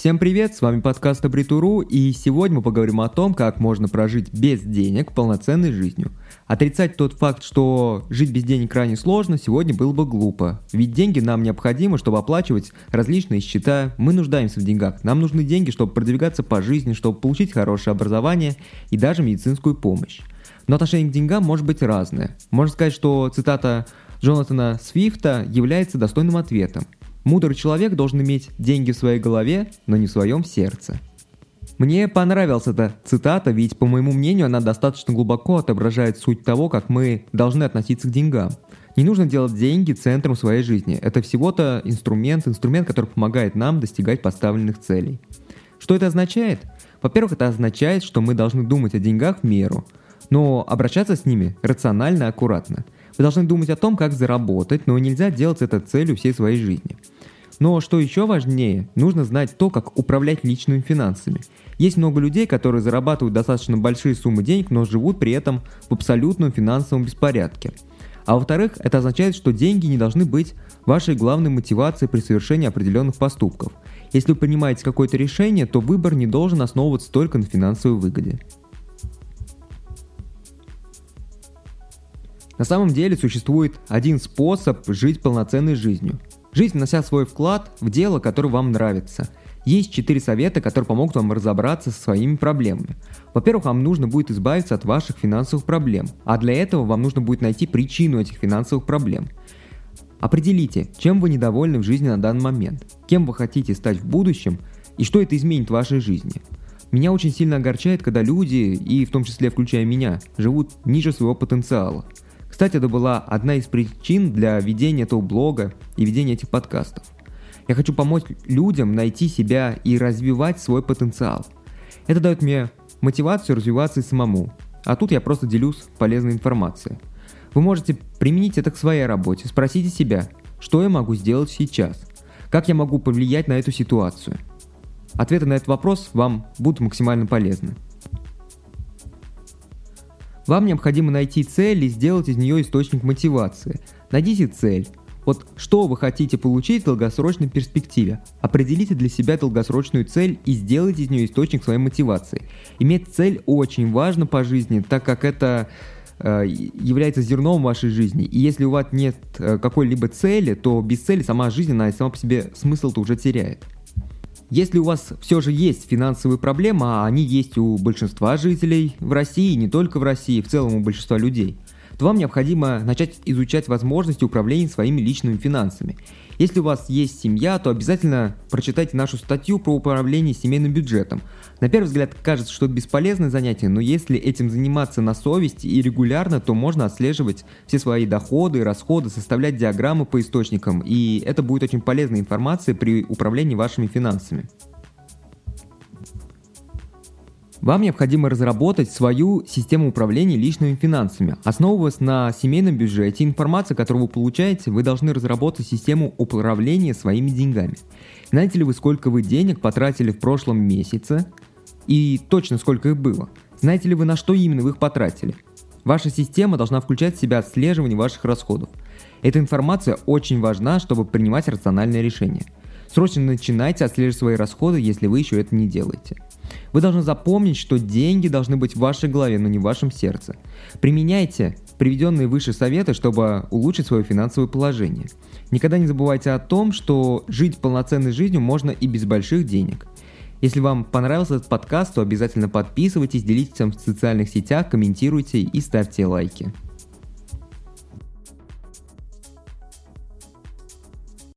Всем привет, с вами подкаст Абритуру, и сегодня мы поговорим о том, как можно прожить без денег полноценной жизнью. Отрицать тот факт, что жить без денег крайне сложно, сегодня было бы глупо. Ведь деньги нам необходимы, чтобы оплачивать различные счета, мы нуждаемся в деньгах. Нам нужны деньги, чтобы продвигаться по жизни, чтобы получить хорошее образование и даже медицинскую помощь. Но отношение к деньгам может быть разное. Можно сказать, что цитата Джонатана Свифта является достойным ответом. Мудрый человек должен иметь деньги в своей голове, но не в своем сердце. Мне понравилась эта цитата, ведь, по моему мнению, она достаточно глубоко отображает суть того, как мы должны относиться к деньгам. Не нужно делать деньги центром своей жизни. Это всего-то инструмент, инструмент, который помогает нам достигать поставленных целей. Что это означает? Во-первых, это означает, что мы должны думать о деньгах в меру, но обращаться с ними рационально и аккуратно – вы должны думать о том, как заработать, но нельзя делать это целью всей своей жизни. Но что еще важнее, нужно знать то, как управлять личными финансами. Есть много людей, которые зарабатывают достаточно большие суммы денег, но живут при этом в абсолютном финансовом беспорядке. А во-вторых, это означает, что деньги не должны быть вашей главной мотивацией при совершении определенных поступков. Если вы принимаете какое-то решение, то выбор не должен основываться только на финансовой выгоде. На самом деле существует один способ жить полноценной жизнью. Жить, внося свой вклад в дело, которое вам нравится. Есть четыре совета, которые помогут вам разобраться со своими проблемами. Во-первых, вам нужно будет избавиться от ваших финансовых проблем, а для этого вам нужно будет найти причину этих финансовых проблем. Определите, чем вы недовольны в жизни на данный момент, кем вы хотите стать в будущем и что это изменит в вашей жизни. Меня очень сильно огорчает, когда люди, и в том числе включая меня, живут ниже своего потенциала – кстати, это была одна из причин для ведения этого блога и ведения этих подкастов. Я хочу помочь людям найти себя и развивать свой потенциал. Это дает мне мотивацию развиваться и самому. А тут я просто делюсь полезной информацией. Вы можете применить это к своей работе. Спросите себя, что я могу сделать сейчас? Как я могу повлиять на эту ситуацию? Ответы на этот вопрос вам будут максимально полезны. Вам необходимо найти цель и сделать из нее источник мотивации. Найдите цель. Вот что вы хотите получить в долгосрочной перспективе. Определите для себя долгосрочную цель и сделайте из нее источник своей мотивации. Иметь цель очень важно по жизни, так как это э, является зерном вашей жизни. И если у вас нет э, какой-либо цели, то без цели сама жизнь, она сама по себе смысл-то уже теряет. Если у вас все же есть финансовые проблемы, а они есть у большинства жителей в России, не только в России, в целом у большинства людей, то вам необходимо начать изучать возможности управления своими личными финансами. Если у вас есть семья, то обязательно прочитайте нашу статью про управление семейным бюджетом. На первый взгляд кажется, что это бесполезное занятие, но если этим заниматься на совести и регулярно, то можно отслеживать все свои доходы и расходы, составлять диаграммы по источникам, и это будет очень полезной информацией при управлении вашими финансами. Вам необходимо разработать свою систему управления личными финансами. Основываясь на семейном бюджете, информация, которую вы получаете, вы должны разработать систему управления своими деньгами. Знаете ли вы, сколько вы денег потратили в прошлом месяце и точно сколько их было? Знаете ли вы, на что именно вы их потратили? Ваша система должна включать в себя отслеживание ваших расходов. Эта информация очень важна, чтобы принимать рациональные решения. Срочно начинайте отслеживать свои расходы, если вы еще это не делаете. Вы должны запомнить, что деньги должны быть в вашей голове, но не в вашем сердце. Применяйте приведенные выше советы, чтобы улучшить свое финансовое положение. Никогда не забывайте о том, что жить полноценной жизнью можно и без больших денег. Если вам понравился этот подкаст, то обязательно подписывайтесь, делитесь им в социальных сетях, комментируйте и ставьте лайки.